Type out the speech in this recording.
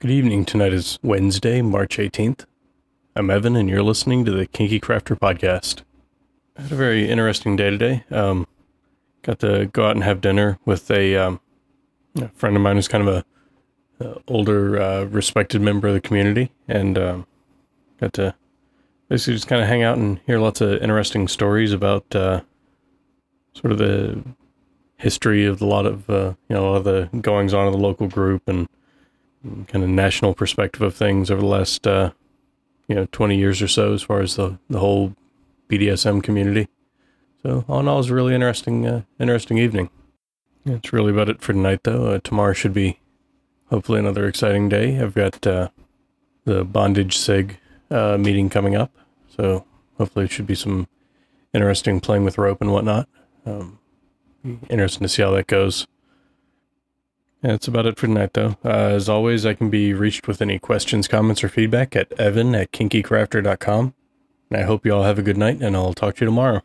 Good evening. Tonight is Wednesday, March 18th. I'm Evan, and you're listening to the Kinky Crafter podcast. I had a very interesting day today. Um, got to go out and have dinner with a, um, a friend of mine who's kind of a, a older, uh, respected member of the community, and um, got to basically just kind of hang out and hear lots of interesting stories about uh, sort of the history of a lot of uh, you know a lot of the goings on of the local group and kind of national perspective of things over the last uh, you know 20 years or so as far as the, the whole BDSM community. So all in all, was a really interesting uh, interesting evening. That's really about it for tonight, though. Uh, tomorrow should be hopefully another exciting day. I've got uh, the bondage sig uh, meeting coming up, so hopefully it should be some interesting playing with rope and whatnot. Um, interesting to see how that goes. Yeah, that's about it for tonight, though. Uh, as always, I can be reached with any questions, comments, or feedback at evan at kinkycrafter.com. And I hope you all have a good night, and I'll talk to you tomorrow.